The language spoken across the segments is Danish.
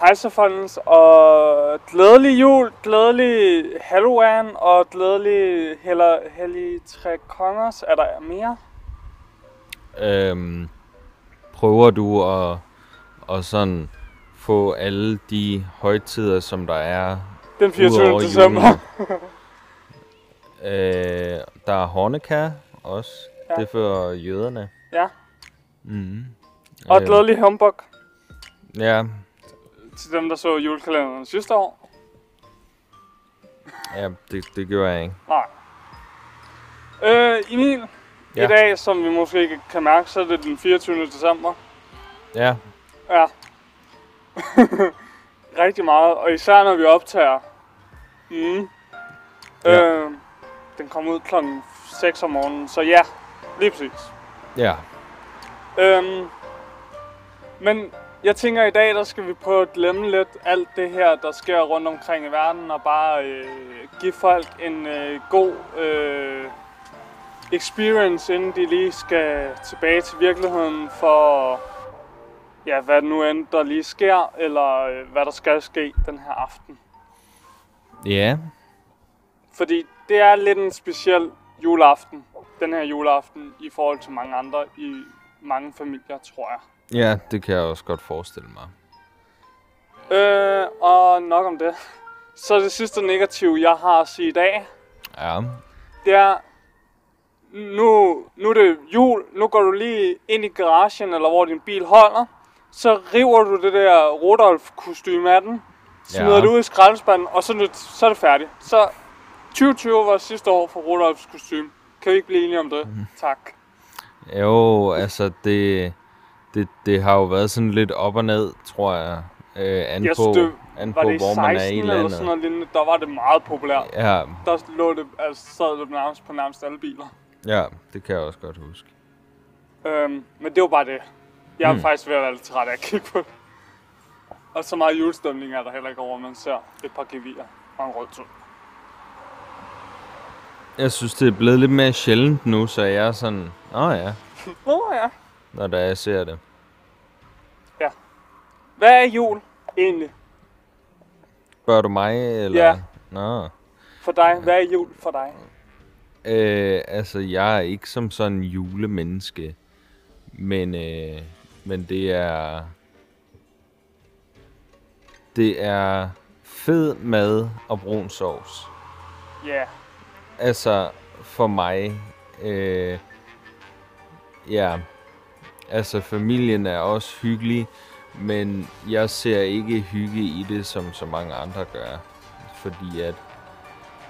Hej så folkens, og glædelig jul, glædelig Halloween og glædelig heller, hellig tre kongers. Er der mere? Øhm, prøver du at, at sådan få alle de højtider, som der er Den 24. udover december. øh, der er Horneka også. Ja. Det er for jøderne. Ja, Mm. og glædelig humbug Ja, til dem, der så julekalenderen sidste år. ja det, det gjorde jeg ikke. Nej. Øh, Emil, ja. I dag, som vi måske ikke kan mærke, så er det den 24. december. Ja, Ja. Rigtig meget, og især når vi optager. Mm. Ja. Øh, den kommer ud klokken 6 om morgenen, så ja, lige præcis. ja. Øhm, men jeg tænker, i dag der skal vi prøve at glemme lidt alt det her, der sker rundt omkring i verden, og bare øh, give folk en øh, god øh, experience, inden de lige skal tilbage til virkeligheden for, ja, hvad nu end der lige sker, eller øh, hvad der skal ske den her aften. Ja, Fordi det er lidt en speciel juleaften, den her juleaften, i forhold til mange andre i mange familier, tror jeg. Ja, det kan jeg også godt forestille mig. Øh, og nok om det. Så det sidste negative, jeg har at sige i dag, Ja, det er, nu, nu er det jul, nu går du lige ind i garagen, eller hvor din bil holder, så river du det der Rudolf-kostyme af den, smider Ja. det ud i skraldespanden, og så, er det- så er det færdigt. Så 2020 var sidste år for Rudolfs kostume. Kan vi ikke blive enige om det? Mhm. Tak. jo, altså det, det, det har jo været sådan lidt op og ned, tror jeg. Øh, an Jeg på, synes, det- an Var på det hvor man er 16 i eller landet. sådan noget lignende, der var det meget populært. Ja, Der lå det, altså, sad det nærmest på nærmest alle biler. ja, det kan jeg også godt huske. Øhm, men det var bare det. Jeg er Hmm. faktisk ved at være lidt træt af at kigge på det. Og så meget julestemning er der heller ikke over, man ser et par gevier og en rød tog. Jeg synes, det er blevet lidt mere sjældent nu, så jeg er sådan, åh ja, Nå ja. Når der jeg ser det. Hvad er jul egentlig Spørger du mig, eller? Ja. Nå. for dig? Hvad er jul for dig? Øh, altså, jeg er ikke som sådan en julemenneske. Men, øh, men det er... Det er fed mad og brun sovs. Ja. Yeah. Altså, for mig... Øh, ja, altså familien er også hyggelig, men jeg ser ikke hygge i det, som så mange andre gør. Fordi at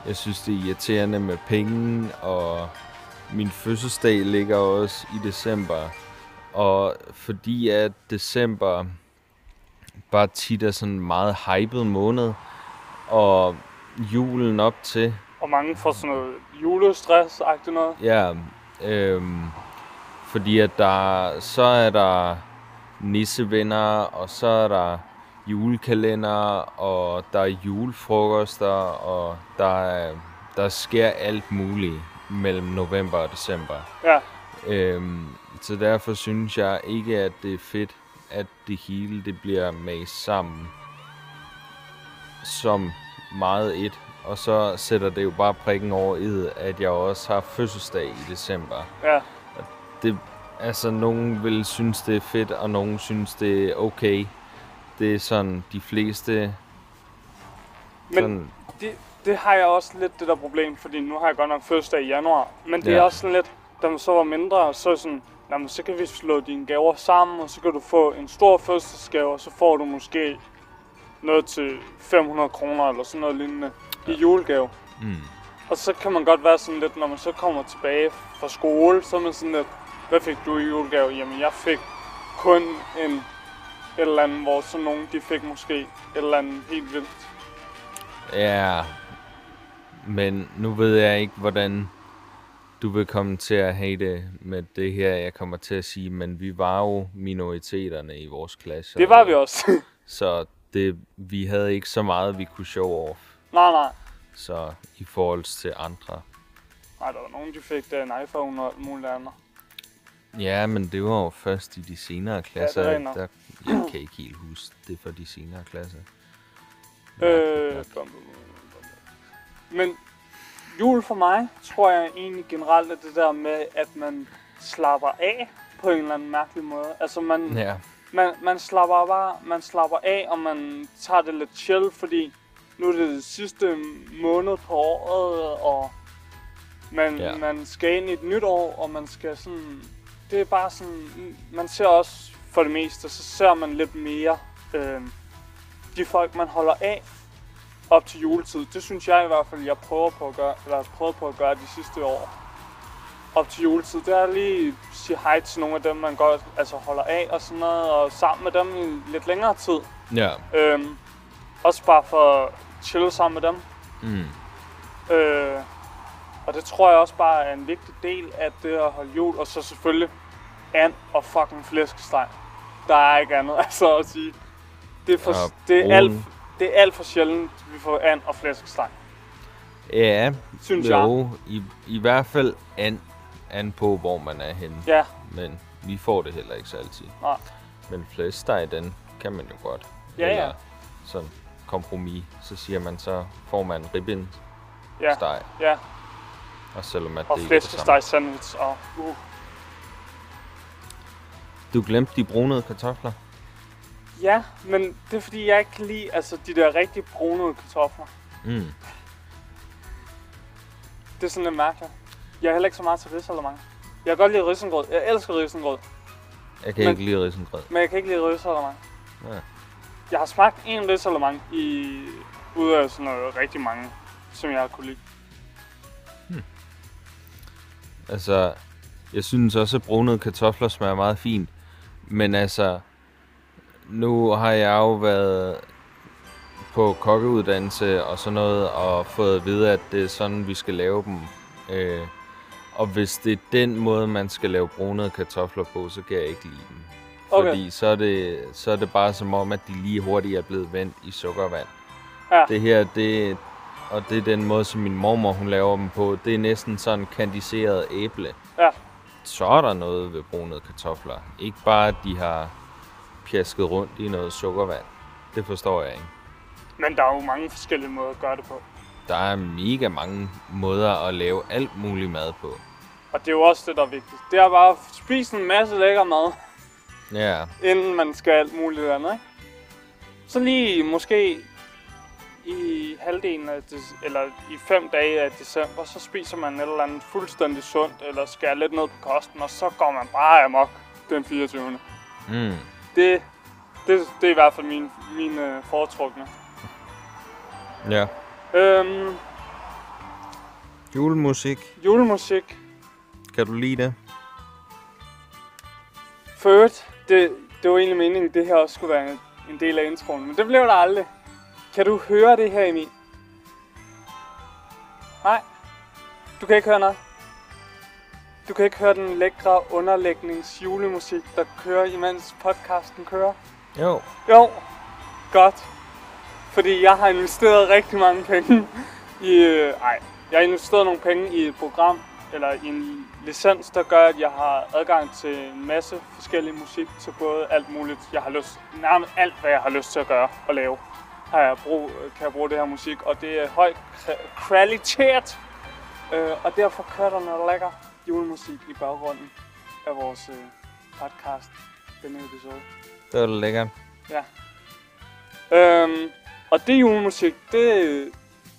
jeg synes, det er irriterende med penge, og min fødselsdag ligger også i december. Og fordi at december bare tit er sådan en meget hyped måned, og julen op til, Og mange får sådan noget julestress-agtigt noget. Ja, øhm, fordi at der, så er der nissevenner, og så er der julekalender, og der er julefrokoster, og der, er, der sker alt muligt mellem november og december. Ja. Øhm, så derfor synes jeg ikke, at det er fedt, at det hele det bliver med sammen som meget et. Og så sætter det jo bare prikken over i, at jeg også har fødselsdag i december. Ja. Det, altså, nogen vil synes, det er fedt, og nogen synes, det er okay. Det er sådan, de fleste... Men sådan, det, det har jeg også lidt det der problem, fordi nu har jeg godt nok fødselsdag i januar. Men det Ja. er også sådan lidt, da man så var mindre, så sådan, jamen, så kan vi slå dine gaver sammen, og så kan du få en stor fødselsdagsgave, og så får du måske noget til 500 kroner eller sådan noget lignende i julegave. mm, Og så kan man godt være sådan lidt, når man så kommer tilbage fra skole, så er man sådan lidt, hvad fik du i julegave? Jamen, jeg fik kun en et eller andet, hvor så nogen, de fik måske et eller andet helt vildt. ja, men nu ved jeg ikke, hvordan du vil komme til at have det med det her, jeg kommer til at sige, men vi var jo minoriteterne i vores klasse. Det var vi også. Så det, vi havde ikke så meget, vi kunne show off. nej, nej. Så i forhold til andre. Nej, der var nogen, de fik da en iPhone og alt muligt andet. Ja, men det var jo først i de senere klasser. er nok. der, Jeg kan ikke helt huske det for de senere klasser. Øh, bum, bum, bum. Men jul for mig, tror jeg egentlig generelt er det der med, at man slapper af på en eller anden mærkelig måde. Altså man, Ja, man, man slapper bare, man slapper af, og man tager det lidt chill, fordi nu er det det sidste måned på året, og man, Ja. ja. man skal ind i et nyt år, og man skal sådan, det er bare sådan, man ser også for det meste, så ser man lidt mere øh, de folk, man holder af op til juletid. Det synes jeg i hvert fald, jeg prøver på at gøre, eller har prøvet på at gøre de sidste år op til juletid, det er at lige sige hej til nogle af dem, man godt altså holder af og sådan noget, og sammen med dem i lidt længere tid. ja. Øhm, også bare for at chille sammen med dem. Mm. Øh, og det tror jeg også bare er en vigtig del af det at holde jul. Og så selvfølgelig and og fucking flæskesteg. Der er ikke andet altså at sige. Det er, for, Og det er, alt, det er alt for sjældent, vi får and og flæskesteg. Ja, Synes jeg. jo, i, i hvert fald an, an på, hvor man er henne. Ja, Men vi får det heller ikke så altid. Nej. Men flæskesteg, den kan man jo godt. Ja, ja. Eller sådan kompromis. Så siger man, så får man ribben ja, steg. ja. Og selvom at Og det flæskesteg sandwich. Og, uh. Du glemte de brunede kartofler. Ja, men det er fordi, jeg ikke kan lide altså, de der rigtig brune kartofler. Mm. Det er sådan lidt mærkeligt. Jeg er heller ikke så meget til risalemang. Jeg kan godt lide risengrød. Jeg elsker risengrød. Jeg kan Men- ikke lide risengrød. Men jeg kan ikke lide risalemang. Ja. Jeg har smagt en risalemang i ud af sådan noget rigtig mange, som jeg har kunne lide. Altså, jeg synes også, at brunede kartofler smager meget fint. Men altså, nu har jeg jo været på kokkeuddannelse og sådan noget, og fået at vide, at det er sådan, vi skal lave dem. Øh, og hvis det er den måde, man skal lave brunede kartofler på, så kan jeg ikke lide dem. Okay. Fordi så er, det, så er det bare som om, at de lige hurtigt er blevet vendt i sukkervand. Ja. Det her, det, og det er den måde, som min mormor hun laver dem på. Det er næsten sådan kandiseret æble. Ja. Så er der noget ved brunede kartofler. Ikke bare, at de har pjasket rundt i noget sukkervand. Det forstår jeg ikke. Men der er jo mange forskellige måder at gøre det på. Der er mega mange måder at lave alt muligt mad på. Og det er jo også det, der er vigtigt. Det er bare at spise en masse lækker mad, Ja, inden man skal alt muligt andet, ikke? Så lige måske i halvdelen af des, eller i fem dage af december, så spiser man et eller andet fuldstændig sundt, eller skærer lidt ned på kosten, og så går man bare amok den 24. mm. Det, det, det er i hvert fald min, min øh, foretrukne. ja. Øhm, Julemusik. julemusik. Kan du lide det? Øvrigt, det, det var egentlig meningen, at det her også skulle være en, en del af introen, men det blev der aldrig. Kan du høre det her, Emil? Nej. Du kan ikke høre noget. Du kan ikke høre den lækre underlægnings julemusik, der kører, imens podcasten kører. Jo. Jo, godt. Fordi jeg har investeret rigtig mange penge i... Øh, ej, jeg har investeret nogle penge i et program, eller i en licens, der gør, at jeg har adgang til en masse forskellig musik til både alt muligt. Jeg har lyst, nærmest alt, hvad jeg har lyst til at gøre og lave, har jeg brug, kan jeg bruge det her musik, og det er høj kva- kvalitet. Øh, og derfor kører der noget lækker julemusik i baggrunden af vores øh, podcast, denne episode. Det var da lækkert. Ja. Øhm, og det julemusik, det,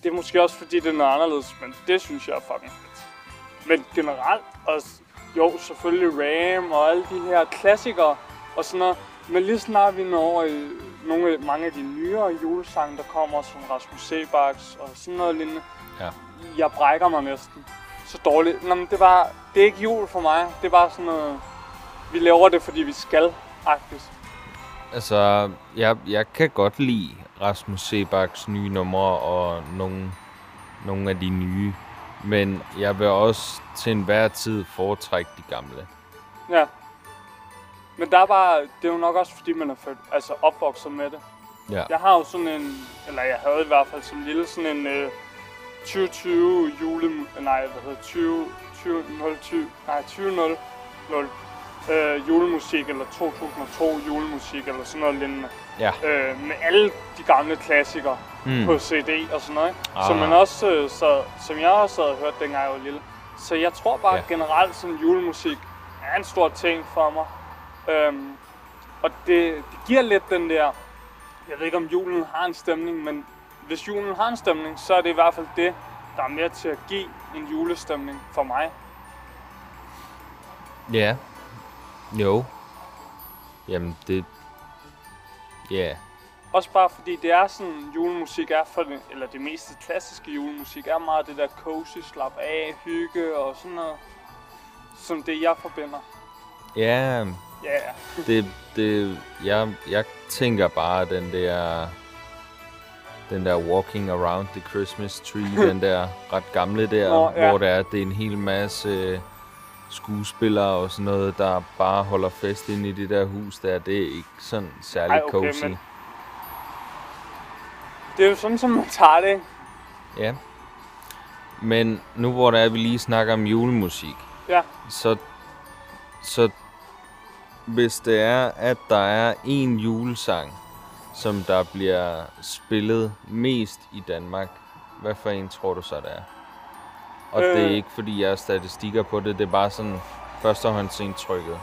det er måske også fordi, det er noget anderledes, men det synes jeg er fucking fedt. Men generelt, og s- jo, selvfølgelig Ram og alle de her klassikere og sådan noget. Men lige snart vi når over i nogle, mange af de nyere julesange, der kommer, som Rasmus Sebaks og sådan noget lignende. Ja. Jeg brækker mig næsten. Så dårligt. Nå, men det, var, det er ikke jul for mig. Det er bare sådan noget, vi laver det, fordi vi skal, agtigt. Altså, jeg, jeg kan godt lide Rasmus Sebaks nye numre og nogle, nogle af de nye. Men jeg vil også til enhver tid foretrække de gamle. Ja. Men der er bare, det er jo nok også fordi, man er født, altså opvokset med det. Ja. Jeg har jo sådan en, eller jeg havde i hvert fald som lille sådan en øh, 2020 jule, nej, hvad hedder 20, 20, 0, 20, nej, 20, 0, 0 øh, julemusik, eller 2002 julemusik, eller sådan noget lignende. Ja. Øh, med alle de gamle klassikere Mm. på CD og sådan noget. Ah. Som, man også, øh, så, som jeg også havde hørt, dengang jeg var lille. Så jeg tror bare ja. generelt, sådan julemusik er en stor ting for mig. Øhm, og det, det giver lidt den der... Jeg ved ikke, om julen har en stemning, men hvis julen har en stemning, så er det i hvert fald det, der er med til at give en julestemning for mig. Ja. Jo. Jamen, det... Ja. Også bare fordi det er sådan, julemusik er for det, eller det meste klassiske julemusik er meget det der cozy, slap af, hygge og sådan noget. Som det jeg forbinder. Ja, Ja, yeah. det, det, jeg, jeg tænker bare den der, den der walking around the Christmas tree, den der ret gamle der, Nå, ja. hvor der er, det er en hel masse skuespillere og sådan noget, der bare holder fest inde i det der hus der. Det er ikke sådan særlig Ej, okay, cozy. men- det er jo sådan, som man tager det? Ja. Men nu hvor der er, vi lige snakker om julemusik, Ja. så, så hvis det er, at der er en julesang, som der bliver spillet mest i Danmark, hvad for en tror du så, det er? Og øh. det er Øh. ikke, fordi jeg har statistikker på det, det er bare sådan førstehåndsindtrykket.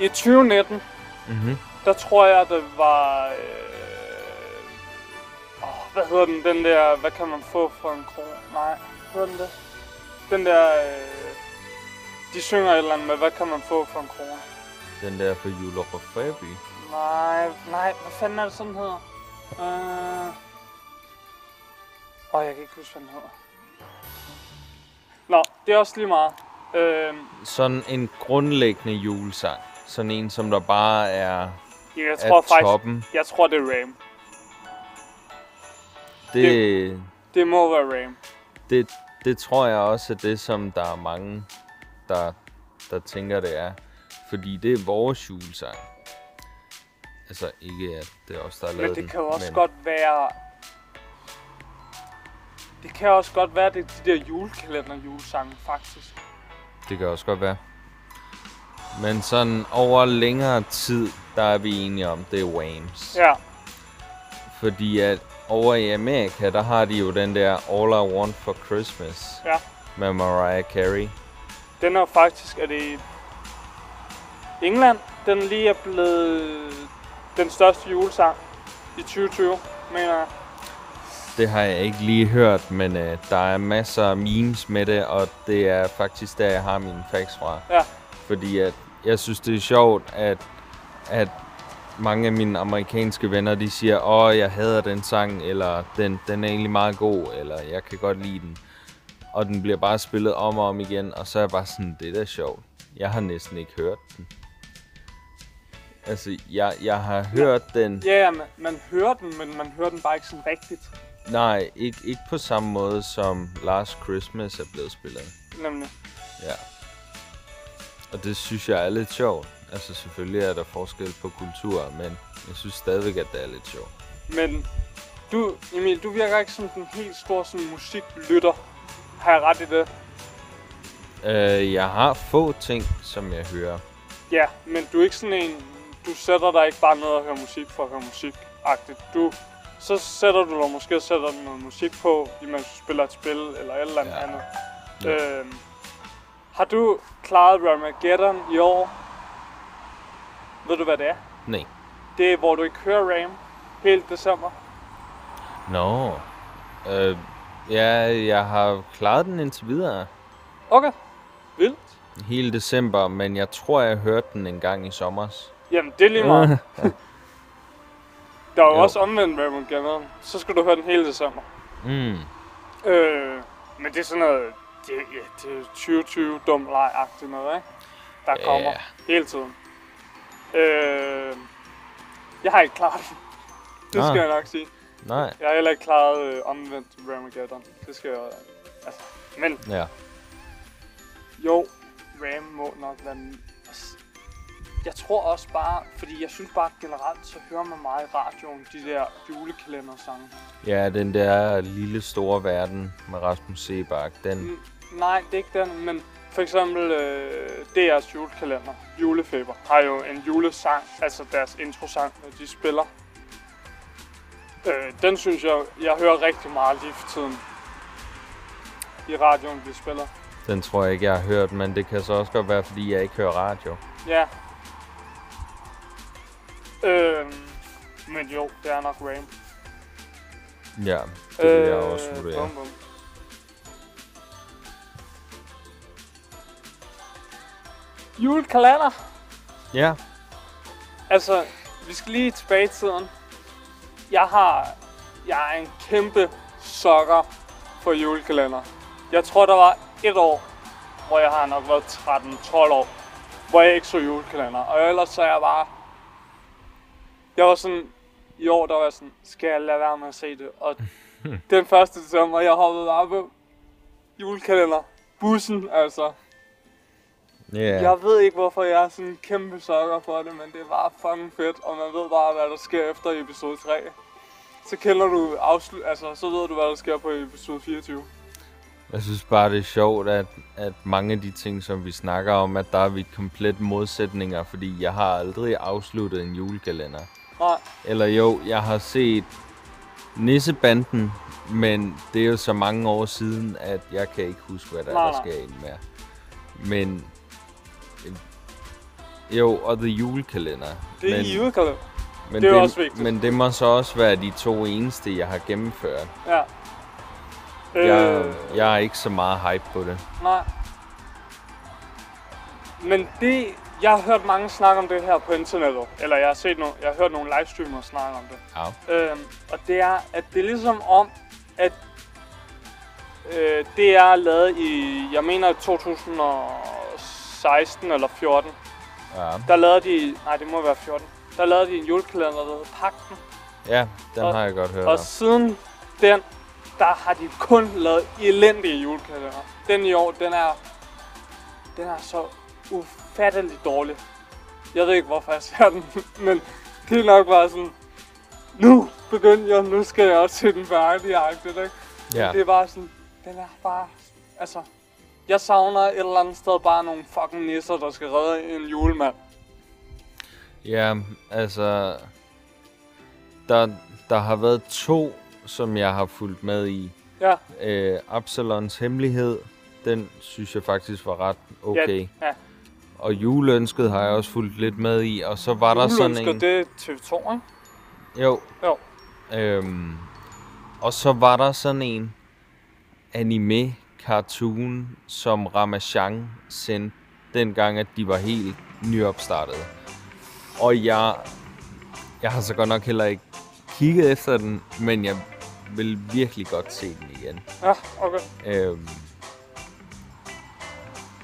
I 2019, Mhm. der tror jeg, det var... Øh, åh, hvad hedder den? Den der, hvad kan man få for en krone? Nej, hedder den det? Den der... Øh, de synger et eller andet med, hvad kan man få for en krone? Den der for Julerup Faby. Nej, nej, hvad fanden er det sådan hedder? Øh... Åh, jeg kan ikke huske, hvad den hedder. Nå, det er også lige meget. Øh, Sådan en grundlæggende julesang. Sådan en, som der bare er, jeg er tror faktisk, toppen. jeg tror, det er Ram. Det, Det må være Ram. det, det tror jeg også er det, som der er mange, der, der tænker, det er. Fordi det er vores julesang. Altså ikke, at det er os, der har lavet Men det kan jo også men godt være... Det kan også godt være, det er de der julekalender julesange, faktisk. Det kan også godt være. Men sådan over længere tid, der er vi enige om, det er Whams. Ja, Fordi at over i Amerika, der har de jo den der All I Want for Christmas ja. med Mariah Carey. Den er faktisk, er det England, den lige er blevet den største julesang i 2020, mener jeg. Det har jeg ikke lige hørt, men øh, der er masser af memes med det, og det er faktisk der, jeg har mine facts fra. Ja. Fordi at jeg synes, det er sjovt, at, at mange af mine amerikanske venner, de siger, åh, jeg hader den sang, eller den, den er egentlig meget god, eller jeg kan godt lide den. Og den bliver bare spillet om og om igen, og så er jeg bare sådan, det er da sjovt. Jeg har næsten ikke hørt den. Altså, jeg, jeg har hørt den... Ja, ja, man, man hører den, men man hører den bare ikke sådan rigtigt. Nej, ikke, ikke på samme måde som Last Christmas er blevet spillet. Nemlig. Ja. Og det synes jeg er lidt sjovt. Altså selvfølgelig er der forskel på kultur, men jeg synes stadigvæk, at det er lidt sjovt. Men du, Emil, du virker ikke som den helt store sådan, musiklytter. Har jeg ret i det? Øh, jeg har få ting, som jeg hører. Ja, men du er ikke sådan en... Du sætter dig ikke bare ned og hører musik for at høre musik-agtigt. Du, så sætter du dig måske og sætter noget musik på, imens du spiller et spil eller et eller andet Ja. andet. Ja. Øhm, har du klaret Ramageddon i år? Ved du, hvad det er? Nej. Det er, hvor du ikke hører Ram helt december. Nå. Øh, ja, jeg har klaret den indtil videre. Okay. Vildt. Hele december, men jeg tror, jeg hørte den en gang i sommer. Jamen, det er lige meget. Der er jo, Jo. også omvendt Ramageddon. Så skal du høre den hele december. mm. Øh, men det er sådan noget, det, ja, det er 2020 dum leg-agtigt noget, ikke? Der Ja. kommer hele tiden. Øh, jeg har ikke klaret det. Det skal Ah. jeg nok sige. Nej. Jeg har heller ikke klaret øh, omvendt Ramageddon. Det skal jeg altså. Men Ja. jo, Ram må nok være... Jeg tror også bare, fordi jeg synes bare generelt, så hører man meget i radioen, de der julekalendersange. Ja, den der lille store verden med Rasmus Sebak, den... Mm, Nej, det er ikke den, men for eksempel øh, DR's julekalender, Julefeber, har jo en julesang, altså deres introsang, når de spiller. Øh, den synes jeg, jeg hører rigtig meget lige for tiden. I radioen, de spiller. Den tror jeg ikke, jeg har hørt, men det kan så også godt være, fordi jeg ikke hører radio. Ja. Øh, men jo, det er nok Rain. Ja, det vil jeg også vurdere. bum, bum. Julekalender. Ja, Altså, vi skal lige tilbage i tiden. Jeg har... Jeg er en kæmpe sokker for julekalender. Jeg tror, der var et år, hvor jeg har nok været 13-12 år, hvor jeg ikke så julekalender. Og ellers så er jeg bare... Jeg var sådan... I år, der var jeg sådan, skal jeg lade være med at se det? Og den første december, jeg hoppede bare på julekalender. Bussen, altså. Ja. Jeg ved ikke, hvorfor jeg er sådan en kæmpe sokker for det, men det er bare fucking fedt, og man ved bare, hvad der sker efter episode 3. Så kender du afslut, altså, så ved du, hvad der sker på episode 24. Jeg synes bare, det er sjovt, at, at mange af de ting, som vi snakker om, at der er vi komplet modsætninger, fordi jeg har aldrig afsluttet en julekalender. Nej, Eller jo, jeg har set Nissebanden, men det er jo så mange år siden, at jeg kan ikke huske, hvad der, Nej, der nej. skal ind med. Men jo, og The Julekalender. det er men, julekalender. men det er jo også vigtigt. Men det må så også være de to eneste, jeg har gennemført. Ja. Jeg, Øh, jeg er ikke så meget hype på det. Nej. Men det, jeg har hørt mange snakke om det her på internettet. Eller jeg har set nogle, jeg har hørt nogle livestreamere snakke om det. Ja. Øhm, og det er, at det er ligesom om, at øh, det er lavet i, jeg mener 2016 eller 14. Ja, Der lavede de, nej det må være 14. Der lavede de en julekalender, der hedder Pakten. ja den Og- har jeg godt hørt Og om. siden den, der har de kun lavet elendige julekalender. Den i år, den er, den er så ufatteligt dårlig. Jeg ved ikke, hvorfor jeg ser den, men det er nok bare sådan, nu begynder jeg, nu skal jeg også se den færdig-agtigt, ikke? Ja. Det er bare sådan, den er bare, altså, jeg savner et eller andet sted bare nogle fucking nisser, der skal redde en julemand. Ja, altså... Der, der har været to, som jeg har fulgt med i. Ja, Øh, Absalons Hemmelighed, den synes jeg faktisk var ret okay. ja, ja. Og juleønsket har jeg også fulgt lidt med i. Og så var der sådan en... det er TV2, ikke? Jo. Jo. Øhm, og så var der sådan en anime cartoon, som Ramachan sendte dengang, at de var helt nyopstartede. Og jeg, jeg har så godt nok heller ikke kigget efter den, men jeg vil virkelig godt se den igen. Ja, okay. Øhm,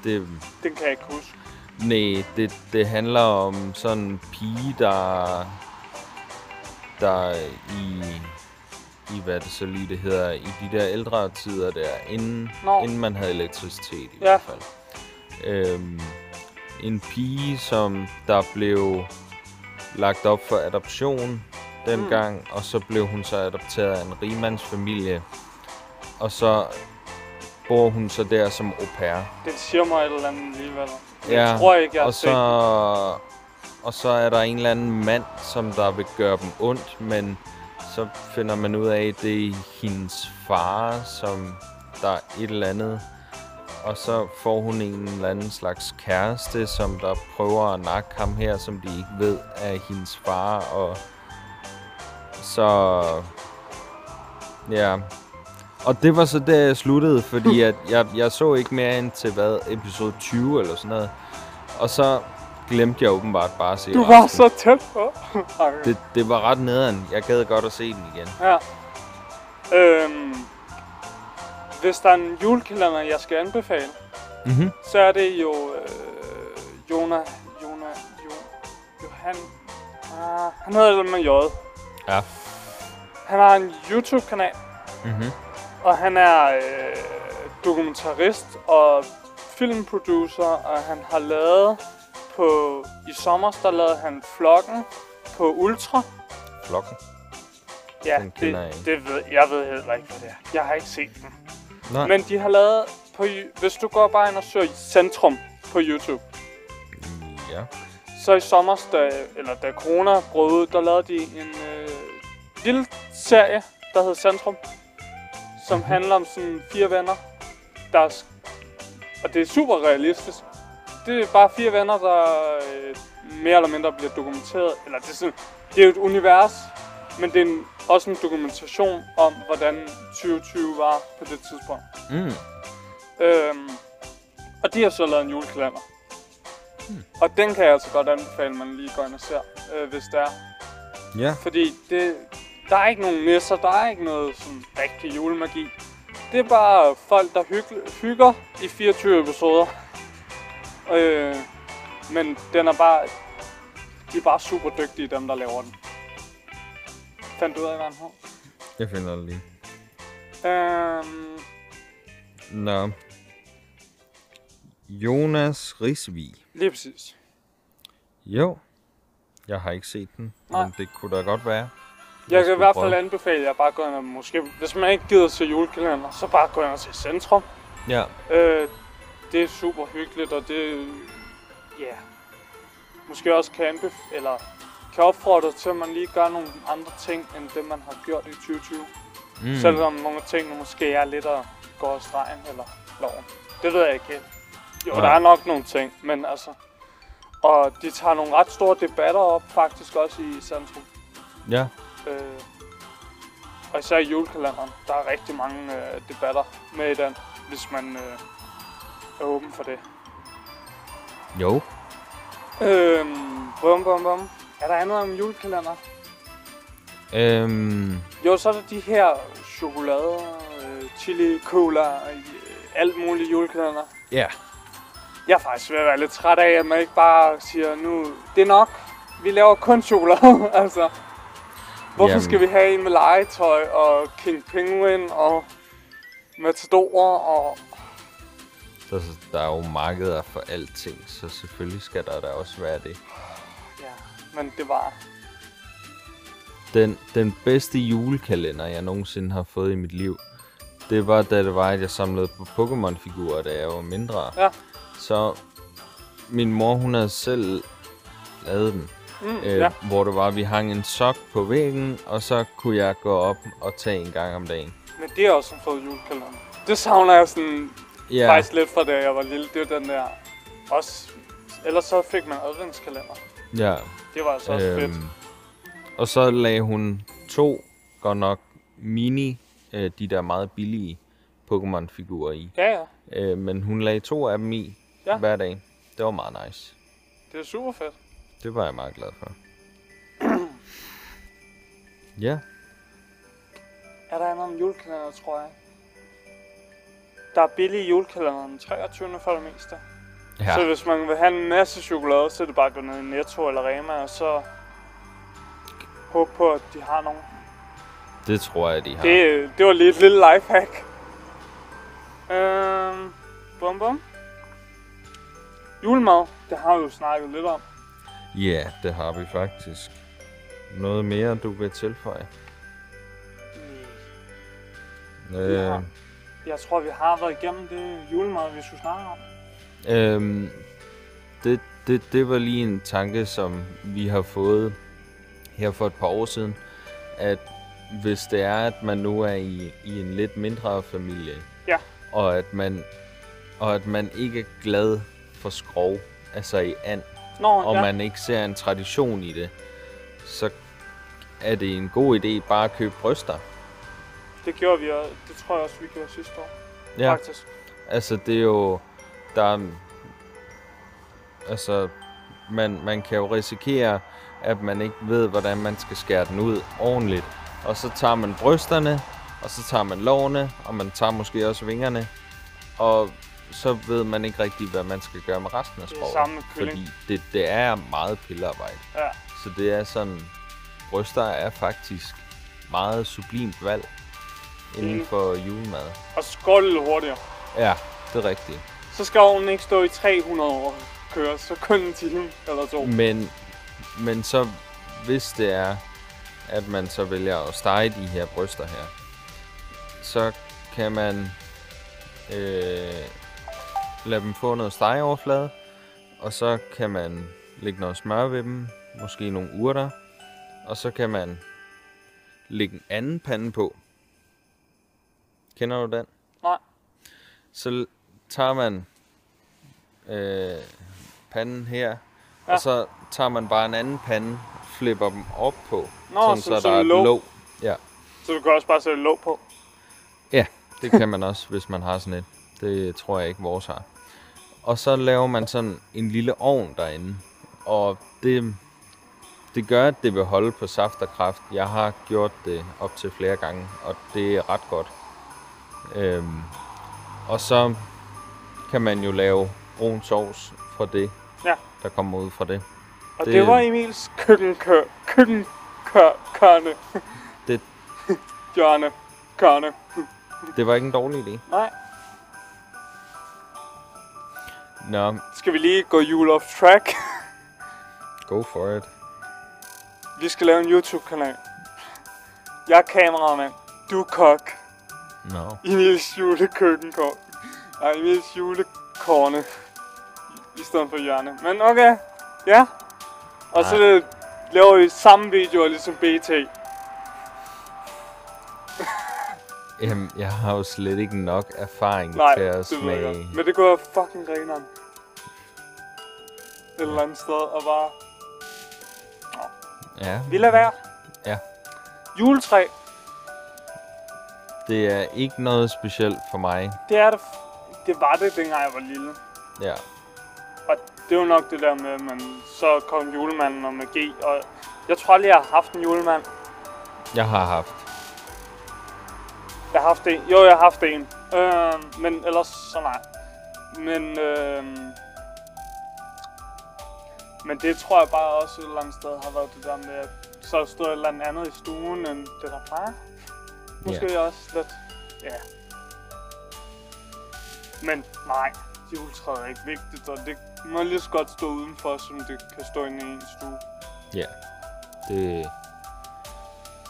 det, Den kan jeg ikke huske. Nej, det, det handler om sådan en pige, der, der i, i, hvad det så lige det hedder, i de der ældre tider der, inden, Nå. inden man havde elektricitet i Ja. hvert fald. Øhm, en pige, som der blev lagt op for adoption dengang, mm. og så blev hun så adopteret af en rigmandsfamilie, og så bor hun så der som au pair. Den siger mig et eller andet alligevel. Ja, Jeg tror ikke, jeg og så, den. og så er der en eller anden mand, som der vil gøre dem ondt, men så finder man ud af, at det er hendes far, som der er et eller andet. Og så får hun en eller anden slags kæreste, som der prøver at nakke ham her, som de ikke ved er hendes far. Og så... Ja. Og det var så der, jeg sluttede, fordi at jeg, jeg så ikke mere end til hvad, episode 20 eller sådan noget. Og så glemte jeg åbenbart bare at se Du var så tæt på. Det, det var ret nederen. Jeg gad godt at se den igen. Ja. Øhm, hvis der er en julekalender, jeg skal anbefale, Mhm. så er det jo øh, Jona, Jona, jo, Johan, ah, han hedder det med J. Ja. Han har en YouTube-kanal, Mhm. og han er øh, dokumentarist og filmproducer, og han har lavet på, i sommer, der lavede han Flokken på Ultra. Flokken. Ja, Den kender jeg det, ikke. det ved, jeg ved heller ikke, hvad det er. Jeg har ikke set den. Nej. Men de har lavet på, hvis du går bare ind og søger Centrum på YouTube, Ja. så i sommer, da, eller da corona brød ud, der lavede de en øh, lille serie, der hed Centrum, som Mhm. handler om sådan fire venner, der er, og det er super realistisk. Det er bare fire venner, der øh, mere eller mindre bliver dokumenteret, eller det er, sådan, det er jo et univers, men det er en, også en dokumentation om, hvordan 2020 var på det tidspunkt. Mm. Øhm, og de har så lavet en julekalender. Hmm. Og den kan jeg altså godt anbefale, at man lige går ind og ser, øh, hvis det er. Ja. Fordi det, der er ikke nogen nisser, der er ikke noget sådan rigtig julemagi. Det er bare folk, der hygge, hygger i 24 episoder. Øh, men den er bare... De er bare super dygtige, dem der laver den. Fandt du ud af, hvad han hed? Jeg finder det lige. Øhm, Nå. Jonas Risvig. lige præcis. Jo. Jeg har ikke set den, Nej. men det kunne da godt være. Jeg kan i hvert fald prøve. anbefale jer bare gå ind og måske, hvis man ikke gider se julekalender, så bare gå ind og se Centrum. Ja. Øh, det er super hyggeligt, og det, ja, måske også kan anbef- eller kan opfordre til, at man lige gør nogle andre ting, end det man har gjort i 2020. Mm. Selvom nogle tingene måske er lidt at gå af stregen eller loven. Det ved jeg ikke. Jo, Nej. der er nok nogle ting, men altså... Og de tager nogle ret store debatter op, faktisk også i Centrum. Ja. Øh, og især i julekalenderen, der er rigtig mange øh, debatter med i den, hvis man øh, er åben for det. Jo. Øhm, bum, bum, bum. Er der andet om julekalender? Øhm, Jo, så er der de her chokolader, øh, chili, cola, øh, alt muligt julekalender. ja. Jeg er faktisk ved at være lidt træt af, at man ikke bare siger, nu, det er nok, vi laver kun chokolade, altså. Hvorfor Jamen. skal vi have en med legetøj og King Penguin og Matador og... Der, der er jo markeder for alting, så selvfølgelig skal der da også være det. Ja, men det var... Den, den bedste julekalender, jeg nogensinde har fået i mit liv, det var, da det var, at jeg samlede på Pokémon-figurer, da jeg var mindre. Ja. Så min mor, hun havde selv lavet den. Mm, Øh, ja. Hvor det var, at vi hang en sok på væggen, og så kunne jeg gå op og tage en gang om dagen. Men det er også en fed julekalender. Det savner jeg sådan Ja, faktisk lidt fra da jeg var lille. Det er den der... Også... Ellers så fik man adventskalender. ja. Det var altså også fedt. Øhm, og så lagde hun to, godt nok mini, øh, de der meget billige Pokémon-figurer i. Ja, ja. Øh, men hun lagde to af dem i Ja. hver dag. Det var meget nice. Det er super fedt. Det var jeg meget glad for. ja, Er der andet om julekalender, tror jeg? Der er billige julekalender den 23. for det meste. Ja. ja. Så hvis man vil have en masse chokolade, så er det bare at gå ned i Netto eller Rema, og så håbe på, at de har nogen. det tror jeg, de har. Det, det var lige et lille lifehack. Øhm, bum bum. Julemad, det har vi jo snakket lidt om. Ja, det har vi faktisk. Noget mere, du vil tilføje? Øh, har- Jeg tror, vi har været igennem det julemad, vi skulle snakke om. Øhm, det, det, det var lige en tanke, som vi har fået her for et par år siden, at hvis det er, at man nu er i, i en lidt mindre familie, Ja. og at man og at man ikke er glad for skrov, altså i and, Nå, og ja. man ikke ser en tradition i det, så er det en god idé bare at købe bryster. Det gjorde vi, og det tror jeg også, vi gjorde sidste år. Ja. Faktisk. Altså, det er jo... Der er, altså, man, man kan jo risikere, at man ikke ved, hvordan man skal skære den ud ordentligt. Og så tager man brysterne, og så tager man lårene, og man tager måske også vingerne. Og så ved man ikke rigtig, hvad man skal gøre med resten af Det er samme kylling. Fordi det, det er meget pillearbejde. Ja. Så det er sådan... Bryster er faktisk meget sublimt valg inden for julemad. Og lidt hurtigere. Ja, det er rigtigt. Så skal ovnen ikke stå i 300 år køre, så kun en time eller to. Men, men så, hvis det er, at man så vælger at stege de her bryster her, så kan man øh, lade dem få noget stegeoverflade, og så kan man lægge noget smør ved dem, måske nogle urter, og så kan man lægge en anden pande på. Kender du den? Nej. Så tager man øh, panden her, Ja. og så tager man bare en anden pande, flipper dem op på, Nå, sådan, så- så, som der er låg. låg. Ja. Så du kan også bare sætte låg på. ja, det kan man også, hvis man har sådan et. Det tror jeg ikke, vores har. Og så laver man sådan en lille ovn derinde, og det, det gør, at det vil holde på saft og kraft. Jeg har gjort det op til flere gange, og det er ret godt. Øhm, og så kan man jo lave brun sovs fra det, Ja. der kommer ud fra det. Og det, Det- var Emils køkkenkør, køkkenkørne. Det- Hjørne. Kørne. Det var ikke en dårlig idé. Nej. Nå, Skal vi lige gå jul off track? go for it. Vi skal lave en YouTube-kanal. Jeg er kameramand. Du er kok. Nå. Emils julekøkkenkår. Nej, Emils julekorne. I stedet for hjørne. Men okay. Ja. Og så laver vi samme videoer ligesom BT. Jamen, jeg har jo slet ikke nok erfaring Nej, til at det ved jeg smage. godt. Men det kunne være fucking grineren. Et eller andet sted og bare... Ja, Vi lader være. Ja. Juletræ. Det er ikke noget specielt for mig. Det er det. Det var det, dengang jeg var lille. Ja, Og det var nok det der med, at man så kom julemanden og magi. Og jeg tror aldrig, jeg har haft en julemand. jeg har haft. Jeg har haft en. Jo, jeg har haft en. Øh, men ellers så nej. Men, øh, men det tror jeg bare også et eller andet sted har været det der med, at så stod et eller andet i stuen, end det der plejer. Måske Ja. også lidt, ja. Men nej, juletræet er ikke vigtigt, og det må lige så godt stå udenfor, som det kan stå inde i en stue. Ja, det,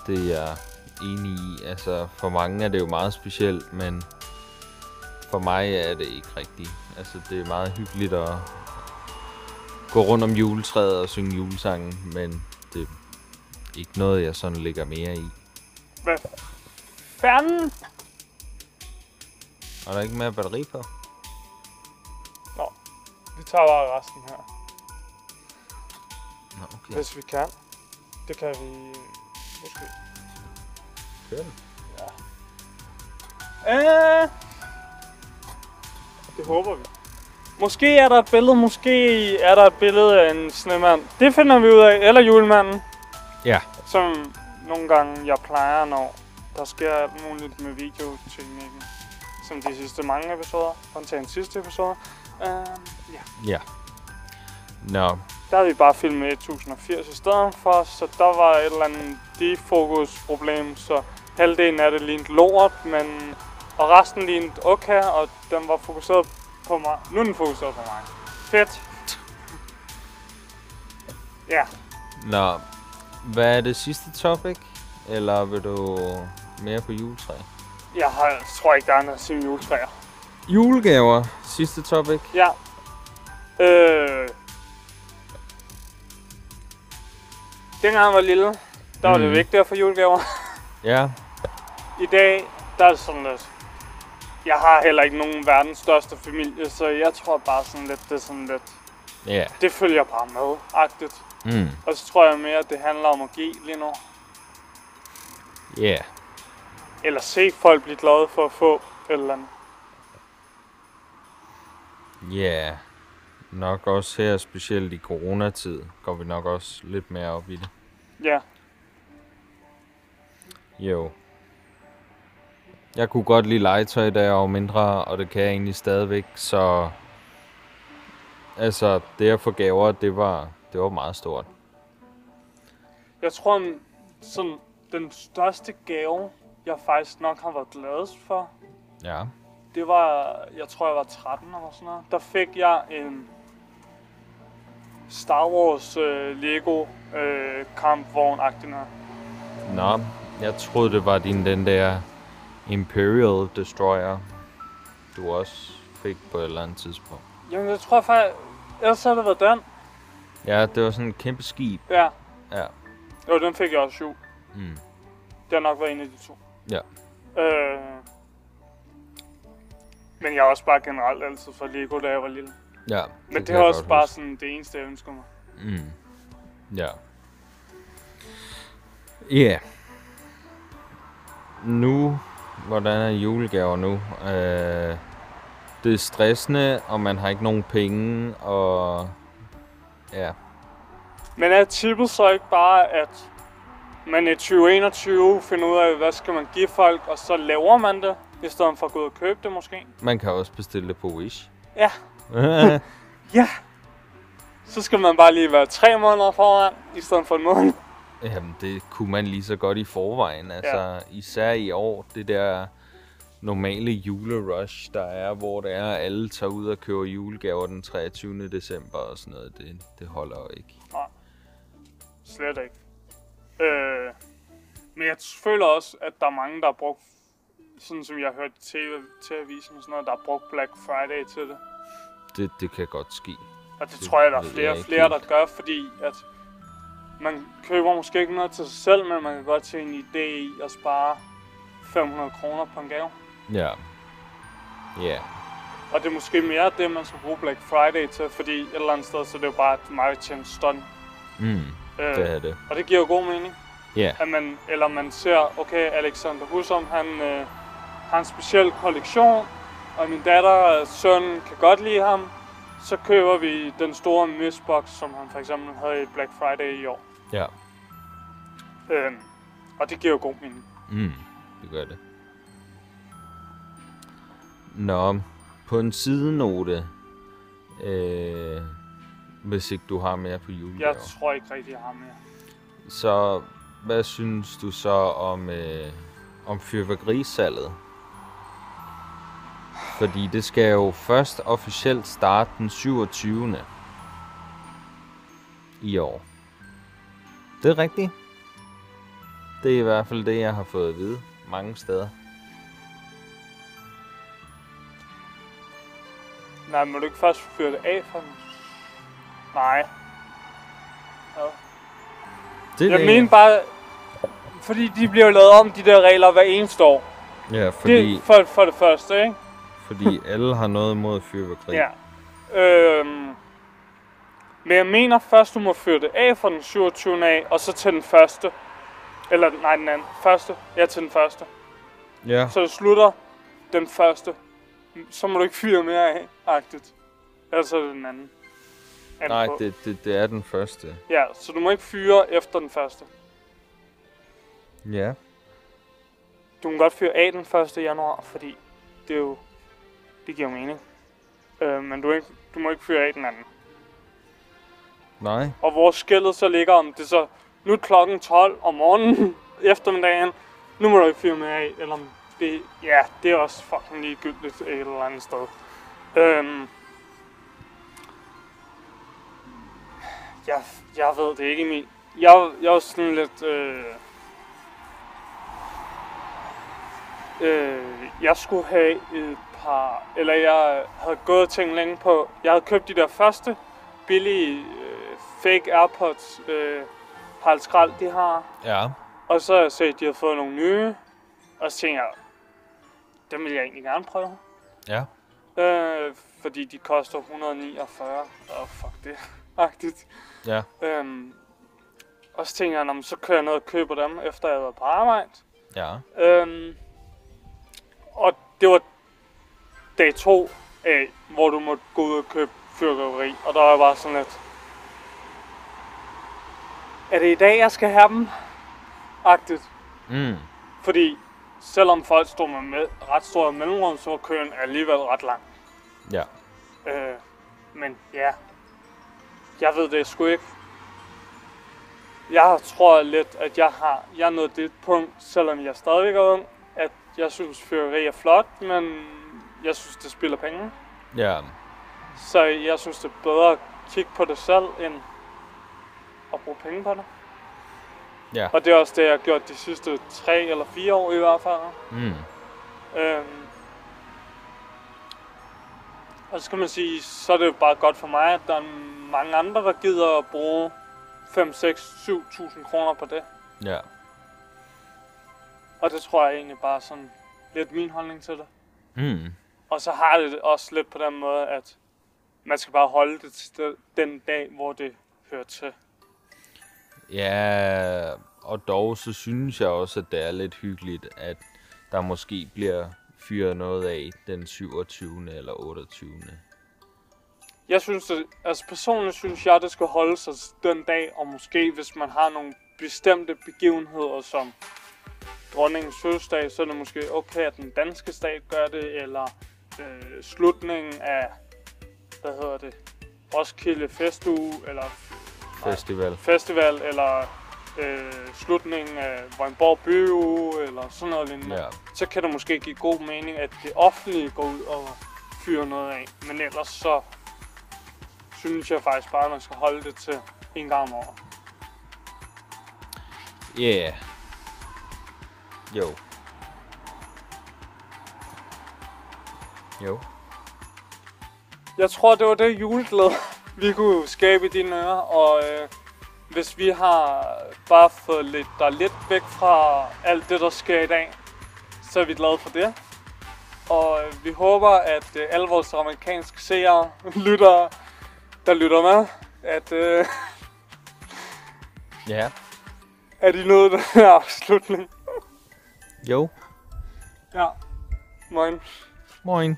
det er jeg enig i. Altså, for mange er det jo meget specielt, men for mig er det ikke rigtigt. Altså, det er meget hyggeligt at gå rundt om juletræet og synge julesangen, men det er ikke noget, jeg sådan ligger mere i. Hvad fanden? Er der ikke mere batteri på? Nå, vi tager bare resten her. Nå, okay. Hvis vi kan. Det kan vi måske. Kør den. Øh, det håber vi. Måske er der et billede, måske er der et billede af en snemand. Det finder vi ud af. Eller julemanden, Ja, som nogle gange jeg plejer, når der sker alt muligt med videoteknikken. Som de sidste mange episoder. Undtagen sidste episode. Øh, ja. ja. Nå, Der havde vi bare filmet 1080 i stedet for, så der var et eller andet defokus-problem, så halvdelen af det lignede lort, men og resten lignede okay, og den var fokuseret på mig. Nu er den fokuseret på mig. Fedt. Ja, Nå, hvad er det sidste topic? Eller vil du mere på juletræ? jeg har, tror ikke, der er noget om juletræer. Julegaver, sidste topic. Ja. Øh. Dengang jeg var lille, der var det Mhm. vigtigt at få julegaver. Ja, I dag, der er det sådan lidt... Jeg har heller ikke nogen verdens største familie, så jeg tror bare sådan lidt, det er sådan lidt... ja. Det følger bare med, agtigt. Mm. Og så tror jeg mere, at det handler om at give lige nu. Ja, Eller se folk blive glade for at få et eller andet. ja. Nok også her, specielt i coronatid, går vi nok også lidt mere op i det. Ja, Jo. Jeg kunne godt lide legetøj, da jeg var mindre, og det kan jeg egentlig stadigvæk, så... Altså, det at få gaver, det var, det var meget stort. jeg tror, sådan den største gave, jeg faktisk nok har været gladest for, Ja. det var, jeg tror, jeg var 13 eller sådan noget. Der fik jeg en Star Wars øh, Lego øh, kampvogn-agtig noget. Nå, jeg troede, det var din den der Imperial Destroyer. du også fik på et eller andet tidspunkt. Jamen, jeg tror faktisk... Ellers har det været den. Ja, det var sådan et kæmpe skib. Ja. Ja. Jo, den fik jeg også jul. Mm. Det har nok været en af de to. Ja. Øh, men jeg har også bare generelt altid for Lego, da jeg var lille. Ja. Men det, det kan er også bare huske. sådan det eneste, jeg ønsker mig. Mm. Ja. Ja. Yeah. Nu, hvordan er julegaver nu? Øh, det er stressende, og man har ikke nogen penge, og... Ja. Men er tippet så ikke bare, at man i 2021 finder ud af, hvad skal man give folk, og så laver man det, i stedet for at gå ud og købe det måske? Man kan også bestille det på Wish. Ja. Ja. Så skal man bare lige være tre måneder foran, i stedet for en måned. Jamen, det kunne man lige så godt i forvejen. Altså, ja. især i år, det der normale julerush, der er, hvor det er, alle tager ud og køber julegaver den 23. december og sådan noget, det, det holder jo ikke. Slet ikke. Øh, men jeg føler også, at der er mange, der har brugt, sådan som jeg har hørt til TV-avisen og sådan noget, der har brugt Black Friday til det. Det, det kan godt ske. Og det, Det tror jeg, der er flere og flere, der gør, fordi at man køber måske ikke noget til sig selv, men man kan godt se en idé i at spare 500 kroner på en gave. Ja. Ja. Og det er måske mere det, man skal bruge Black Friday til, fordi et eller andet sted, så er det jo bare et marketing stunt. Mm, Øh, det er det. og det giver jo god mening. Ja. At man, eller man ser, okay, Alexander Husum, han øh, har en speciel kollektion, og min datter og søn kan godt lide ham, så køber vi den store Mistbox, som han for eksempel havde i Black Friday i år. Ja. Øhm, og det giver jo god mening. Mm, det gør det. Nå, på en sidenote, øh, hvis ikke du har mere på julegaver. Jeg tror ikke rigtig, jeg har mere. Så hvad synes du så om, øh, om fyrværkerisalget? Fordi det skal jo først officielt starte den 27. i år. Det er rigtigt. Det er i hvert fald det, jeg har fået at vide mange steder. Nej, må du ikke først fyre det af for den? Nej. Ja. Det Jeg det, mener bare, fordi de bliver lavet om, de der regler, hver eneste år. Ja, fordi, Det for, for det første, ikke? fordi alle har noget imod fyrværkeri. Ja. Øhm, men jeg mener først, du må fyre det af fra den 27. af, og så til den første. Eller nej, den anden. Første. Ja, til den første. ja. Så det slutter den første. Så må du ikke fyre mere af, agtigt. Ellers er det den anden. Anden Nej, det, det, det er den første. Ja, så du må ikke fyre efter den første. Ja. Du kan godt fyre af den 1. januar, fordi det er jo... Det giver mening. Øh, men du, er ikke, du må ikke fyre af den anden. Nej. Og hvor skældet så ligger om det så... Nu er klokken 12 om morgenen, eftermiddagen. Nu må du ikke fyre med af, eller om det... Ja, det er også fucking ligegyldigt et eller andet sted. Øhm, jeg, jeg ved det ikke, Emil. Jeg, jeg er sådan lidt... Øh, øh, jeg skulle have et par... Eller jeg havde gået og tænkt længe på... Jeg havde købt de der første billige øh, fake Airpods, øh, Harald Skrald, de har. Ja. Og så har jeg set, at de har fået nogle nye. Og så tænkte jeg, dem vil jeg egentlig gerne prøve. Ja. Øh, fordi de koster 149. Åh, oh, fuck det. Agtigt. Ja. Øhm, og så tænkte jeg, "Nå, men så kører jeg ned og køber dem, efter jeg har været på arbejde. Ja. Øhm, og det var dag to af, hvor du måtte gå ud og købe fyrværkeri. Og der var jeg bare sådan lidt... Er det i dag, jeg skal have dem? Agtigt. Mm. Fordi selvom folk stod med, med ret store mellemrum, så var køen alligevel ret lang. Ja. Øh, men ja, jeg ved det sgu ikke. Jeg tror lidt, at jeg har jeg er nået det punkt, selvom jeg stadigvæk er ung, at jeg synes fyrværkeri er flot, men jeg synes, det spiller penge. Ja. Så jeg synes, det er bedre at kigge på det selv, end at bruge penge på det. Ja. Og det er også det, jeg har gjort de sidste tre eller fire år i hvert fald. Mm. Øhm, Og så skal man sige, så er det jo bare godt for mig, at der er mange andre, der gider at bruge 5, 6, 7.000 kroner på det. Ja. Og det tror jeg egentlig bare sådan lidt min holdning til det. Mm. Og så har det også lidt på den måde, at man skal bare holde det til den dag, hvor det hører til. Ja, og dog så synes jeg også, at det er lidt hyggeligt, at der måske bliver fyret noget af den 27. eller 28. Jeg synes, det, altså personligt synes jeg, det skal holde sig den dag, og måske hvis man har nogle bestemte begivenheder, som dronningens fødselsdag, så er det måske okay, at den danske stat gør det, eller øh, slutningen af, hvad hedder det, Roskilde Festuge, eller Festival. festival, eller øh, slutningen af Vojnborg Byuge, eller sådan noget lignende. Ja. Så kan det måske give god mening, at det offentlige går ud og fyrer noget af. Men ellers så synes jeg faktisk bare, at man skal holde det til en gang om året. Ja. Yeah. Jo. Jo. Jeg tror, det var det juleglæde, vi kunne skabe i dine ører, og øh, hvis vi har bare fået lidt, der lidt væk fra alt det, der sker i dag, så er vi glade for det. Og øh, vi håber, at øh, alle vores amerikanske seere, lyttere, der lytter med, at, øh, Ja. at I nåede den her afslutning. Jo. Ja, moin. Moin.